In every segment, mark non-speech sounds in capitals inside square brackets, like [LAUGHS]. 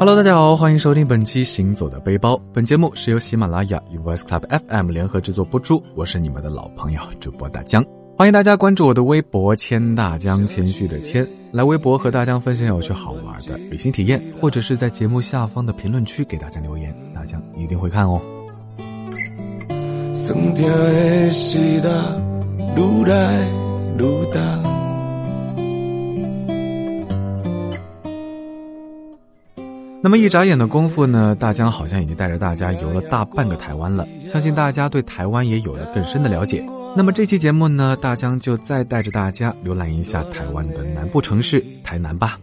Hello，大家好，欢迎收听本期《行走的背包》。本节目是由喜马拉雅与 Voice Club FM 联合制作播出。我是你们的老朋友主播大江，欢迎大家关注我的微博“谦大江”，谦虚的谦，来微博和大江分享有趣好玩的旅行体验，或者是在节目下方的评论区给大家留言，大江一定会看哦。那么一眨眼的功夫呢，大江好像已经带着大家游了大半个台湾了。相信大家对台湾也有了更深的了解。那么这期节目呢，大江就再带着大家浏览一下台湾的南部城市台南吧。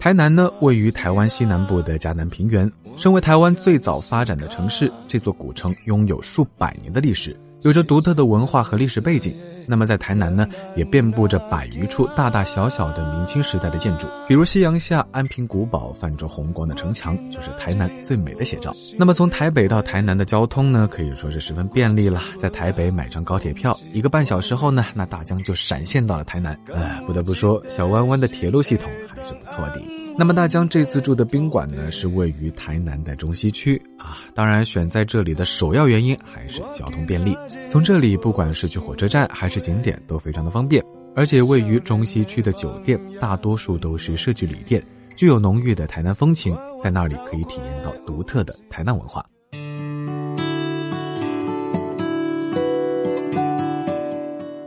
台南呢，位于台湾西南部的嘉南平原，身为台湾最早发展的城市，这座古城拥有数百年的历史。有着独特的文化和历史背景，那么在台南呢，也遍布着百余处大大小小的明清时代的建筑，比如夕阳下安平古堡泛着红光的城墙，就是台南最美的写照。那么从台北到台南的交通呢，可以说是十分便利了，在台北买张高铁票，一个半小时后呢，那大江就闪现到了台南。哎，不得不说，小弯弯的铁路系统还是不错的。那么大江这次住的宾馆呢，是位于台南的中西区啊。当然，选在这里的首要原因还是交通便利。从这里不管是去火车站还是景点都非常的方便，而且位于中西区的酒店大多数都是社区旅店，具有浓郁的台南风情，在那里可以体验到独特的台南文化。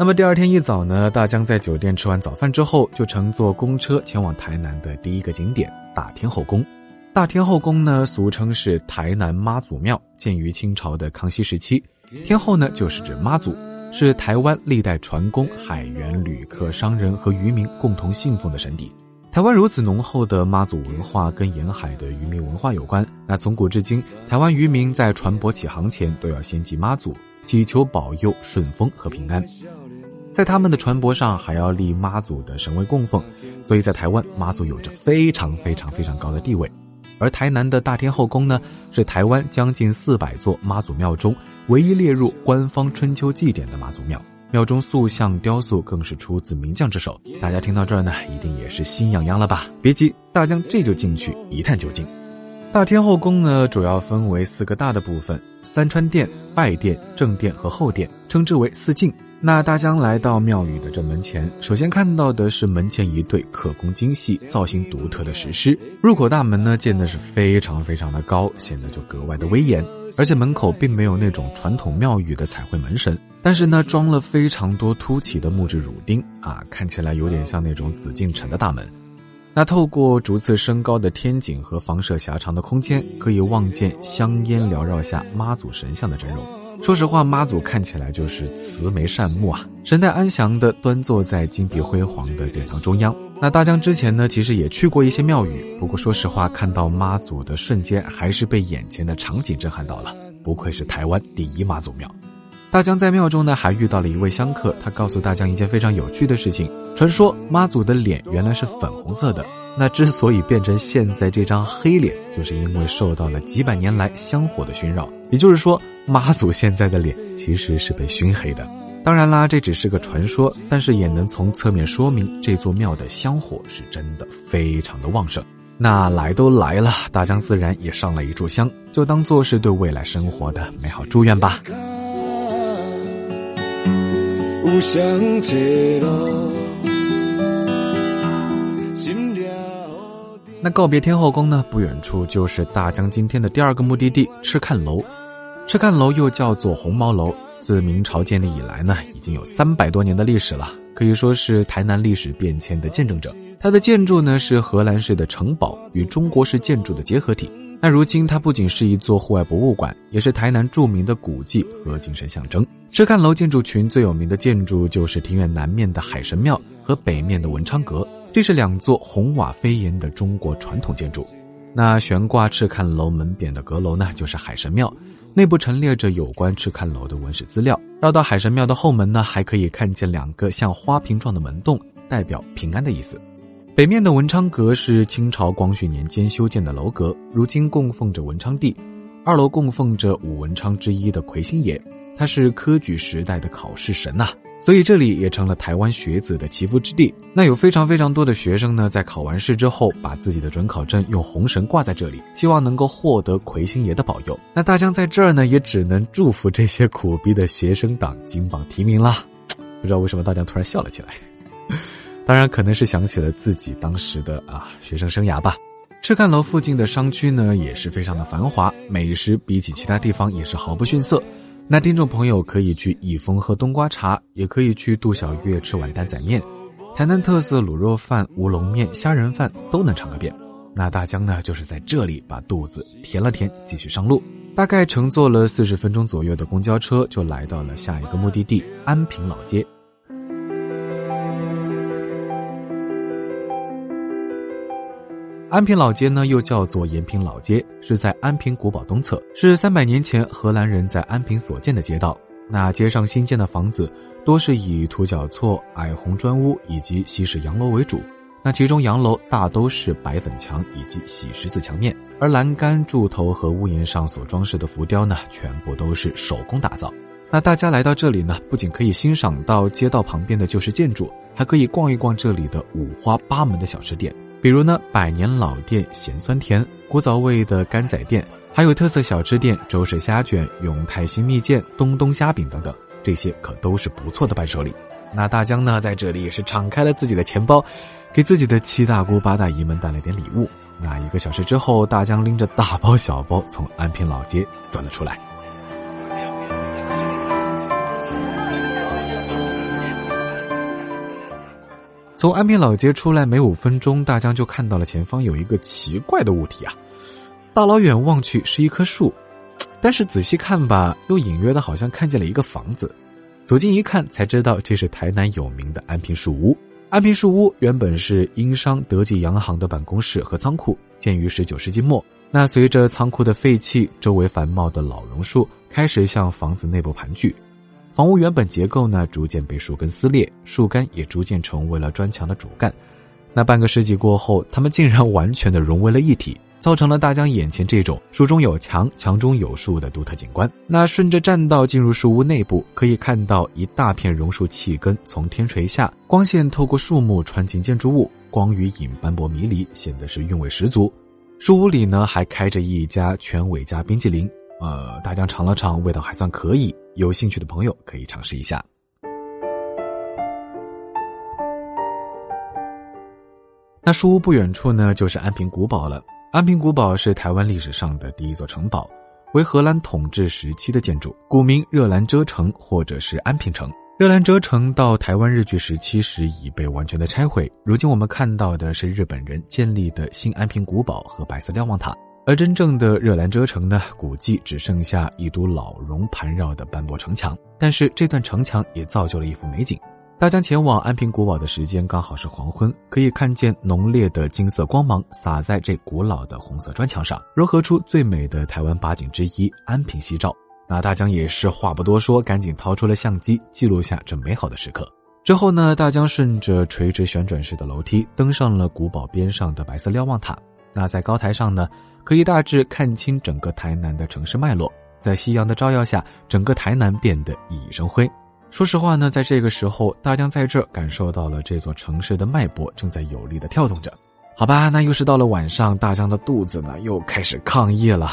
那么第二天一早呢，大江在酒店吃完早饭之后，就乘坐公车前往台南的第一个景点大天后宫。大天后宫呢，俗称是台南妈祖庙，建于清朝的康熙时期。天后呢，就是指妈祖，是台湾历代船工、海员、旅客、商人和渔民共同信奉的神邸。台湾如此浓厚的妈祖文化，跟沿海的渔民文化有关。那从古至今，台湾渔民在船舶起航前都要先祭妈祖，祈求保佑顺风和平安。在他们的船舶上还要立妈祖的神位供奉，所以在台湾妈祖有着非常非常非常高的地位。而台南的大天后宫呢，是台湾将近四百座妈祖庙中唯一列入官方春秋祭典的妈祖庙。庙中塑像雕塑更是出自名将之手。大家听到这儿呢，一定也是心痒痒了吧？别急，大江这就进去一探究竟。大天后宫呢，主要分为四个大的部分：三川殿、拜殿、正殿和后殿，称之为四境。那大江来到庙宇的正门前，首先看到的是门前一对刻工精细、造型独特的石狮。入口大门呢建的是非常非常的高，显得就格外的威严。而且门口并没有那种传统庙宇的彩绘门神，但是呢装了非常多凸起的木质乳钉啊，看起来有点像那种紫禁城的大门。那透过逐次升高的天井和房舍狭长的空间，可以望见香烟缭绕下妈祖神像的真容。说实话，妈祖看起来就是慈眉善目啊，神态安详的端坐在金碧辉煌的殿堂中央。那大江之前呢，其实也去过一些庙宇，不过说实话，看到妈祖的瞬间，还是被眼前的场景震撼到了。不愧是台湾第一妈祖庙。大江在庙中呢，还遇到了一位香客，他告诉大江一件非常有趣的事情：传说妈祖的脸原来是粉红色的。那之所以变成现在这张黑脸，就是因为受到了几百年来香火的熏扰。也就是说，妈祖现在的脸其实是被熏黑的。当然啦，这只是个传说，但是也能从侧面说明这座庙的香火是真的非常的旺盛。那来都来了，大江自然也上了一炷香，就当做是对未来生活的美好祝愿吧。那告别天后宫呢？不远处就是大江今天的第二个目的地——赤看楼。赤坎楼又叫做红毛楼，自明朝建立以来呢，已经有三百多年的历史了，可以说是台南历史变迁的见证者。它的建筑呢是荷兰式的城堡与中国式建筑的结合体。那如今它不仅是一座户外博物馆，也是台南著名的古迹和精神象征。赤坎楼建筑群最有名的建筑就是庭院南面的海神庙和北面的文昌阁。这是两座红瓦飞檐的中国传统建筑。那悬挂赤看楼门匾的阁楼呢，就是海神庙，内部陈列着有关赤坎楼的文史资料。绕到海神庙的后门呢，还可以看见两个像花瓶状的门洞，代表平安的意思。北面的文昌阁是清朝光绪年间修建的楼阁，如今供奉着文昌帝。二楼供奉着五文昌之一的魁星爷。他是科举时代的考试神呐，所以这里也成了台湾学子的祈福之地。那有非常非常多的学生呢，在考完试之后，把自己的准考证用红绳挂在这里，希望能够获得魁星爷的保佑。那大江在这儿呢，也只能祝福这些苦逼的学生党金榜题名啦。[LAUGHS] 不知道为什么大江突然笑了起来，当然可能是想起了自己当时的啊学生生涯吧。赤坎楼附近的商区呢，也是非常的繁华，美食比起其他地方也是毫不逊色。那听众朋友可以去益丰喝冬瓜茶，也可以去杜小月吃碗担仔面，台南特色卤肉饭、乌龙面、虾仁饭都能尝个遍。那大江呢，就是在这里把肚子填了填，继续上路。大概乘坐了四十分钟左右的公交车，就来到了下一个目的地安平老街。安平老街呢，又叫做延平老街，是在安平古堡东侧，是三百年前荷兰人在安平所建的街道。那街上新建的房子多是以土角厝、矮红砖屋以及西式洋楼为主。那其中洋楼大都是白粉墙以及洗石子墙面，而栏杆、柱头和屋檐上所装饰的浮雕呢，全部都是手工打造。那大家来到这里呢，不仅可以欣赏到街道旁边的旧式建筑，还可以逛一逛这里的五花八门的小吃店。比如呢，百年老店咸酸甜，古早味的干仔店，还有特色小吃店周氏虾卷、永泰新蜜饯、东东虾饼等等，这些可都是不错的伴手礼。那大江呢，在这里也是敞开了自己的钱包，给自己的七大姑八大姨们带了点礼物。那一个小时之后，大江拎着大包小包从安平老街钻了出来。从安平老街出来没五分钟，大江就看到了前方有一个奇怪的物体啊！大老远望去是一棵树，但是仔细看吧，又隐约的好像看见了一个房子。走近一看，才知道这是台南有名的安平树屋。安平树屋原本是英商德记洋行的办公室和仓库，建于十九世纪末。那随着仓库的废弃，周围繁茂的老榕树开始向房子内部盘踞。房屋原本结构呢，逐渐被树根撕裂，树干也逐渐成为了砖墙的主干。那半个世纪过后，它们竟然完全的融为了一体，造成了大江眼前这种树中有墙，墙中有树的独特景观。那顺着栈道进入树屋内部，可以看到一大片榕树气根从天垂下，光线透过树木穿进建筑物，光与影斑驳迷离，显得是韵味十足。树屋里呢，还开着一家全伟家冰淇淋。呃，大江尝了尝，味道还算可以。有兴趣的朋友可以尝试一下。那书屋不远处呢，就是安平古堡了。安平古堡是台湾历史上的第一座城堡，为荷兰统治时期的建筑，古名热兰遮城或者是安平城。热兰遮城到台湾日据时期时已被完全的拆毁，如今我们看到的是日本人建立的新安平古堡和白色瞭望塔。而真正的热兰遮城呢，估计只剩下一堵老榕盘绕的斑驳城墙。但是这段城墙也造就了一幅美景。大江前往安平古堡的时间刚好是黄昏，可以看见浓烈的金色光芒洒在这古老的红色砖墙上，融合出最美的台湾八景之一——安平夕照。那大江也是话不多说，赶紧掏出了相机，记录下这美好的时刻。之后呢，大江顺着垂直旋转式的楼梯登上了古堡边上的白色瞭望塔。那在高台上呢？可以大致看清整个台南的城市脉络，在夕阳的照耀下，整个台南变得熠熠生辉。说实话呢，在这个时候，大江在这儿感受到了这座城市的脉搏正在有力的跳动着。好吧，那又是到了晚上，大江的肚子呢又开始抗议了。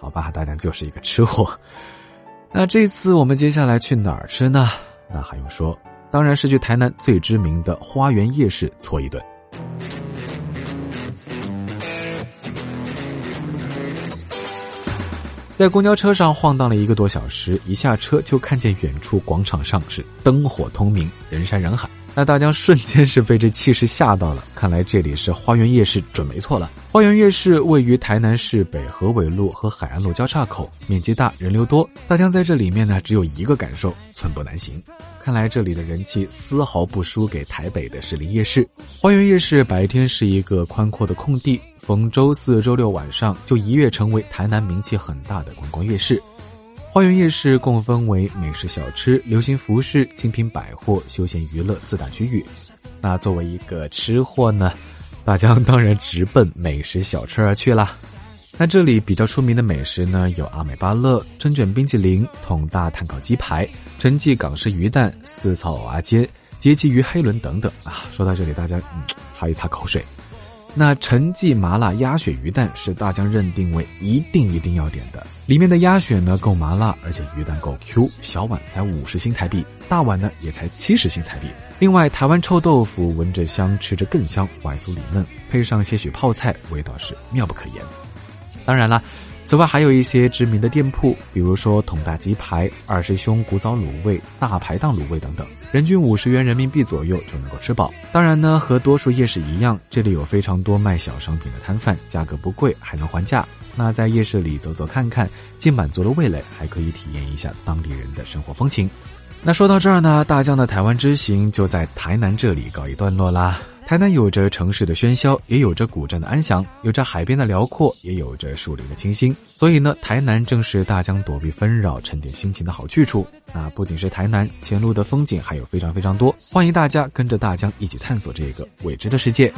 好吧，大江就是一个吃货。那这次我们接下来去哪儿吃呢？那还用说，当然是去台南最知名的花园夜市搓一顿。在公交车上晃荡了一个多小时，一下车就看见远处广场上是灯火通明，人山人海。那大江瞬间是被这气势吓到了。看来这里是花园夜市，准没错了。[LAUGHS] 花园夜市位于台南市北河尾路和海岸路交叉口，面积大，人流多。大江在这里面呢，只有一个感受：寸步难行。看来这里的人气丝毫不输给台北的士林夜市。花园夜市白天是一个宽阔的空地。逢周四周六晚上就一跃成为台南名气很大的观光夜市。花园夜市共分为美食小吃、流行服饰、精品百货、休闲娱乐四大区域。那作为一个吃货呢，大家 [LAUGHS] 当然直奔美食小吃而去了。那这里比较出名的美食呢，有阿美巴乐、春卷冰淇淋、桶大炭烤鸡排、陈记港式鱼蛋、四草蚵仔煎、节气鱼黑轮等等啊。说到这里，大家嗯擦一擦口水。那陈记麻辣鸭血鱼蛋是大江认定为一定一定要点的，里面的鸭血呢够麻辣，而且鱼蛋够 Q，小碗才五十新台币，大碗呢也才七十新台币。另外，台湾臭豆腐闻着香，吃着更香，外酥里嫩，配上些许泡菜，味道是妙不可言。当然了。此外，还有一些知名的店铺，比如说桶大鸡排、二师兄古早卤味、大排档卤味等等，人均五十元人民币左右就能够吃饱。当然呢，和多数夜市一样，这里有非常多卖小商品的摊贩，价格不贵，还能还价。那在夜市里走走看看，既满足了味蕾，还可以体验一下当地人的生活风情。那说到这儿呢，大江的台湾之行就在台南这里告一段落啦。台南有着城市的喧嚣，也有着古镇的安详，有着海边的辽阔，也有着树林的清新。所以呢，台南正是大江躲避纷扰、沉淀心情的好去处。那不仅是台南，前路的风景还有非常非常多，欢迎大家跟着大江一起探索这个未知的世界。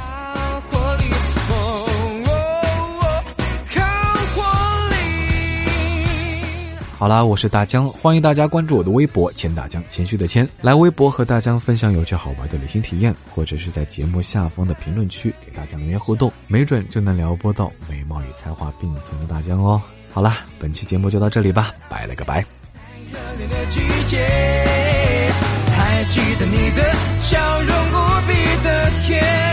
好啦，我是大江，欢迎大家关注我的微博“钱大江”，谦虚的谦，来微博和大江分享有趣好玩的旅行体验，或者是在节目下方的评论区给大家留言互动，没准就能撩拨到美貌与才华并存的大江哦。好啦，本期节目就到这里吧，拜了个拜。还记得你的笑容无比的甜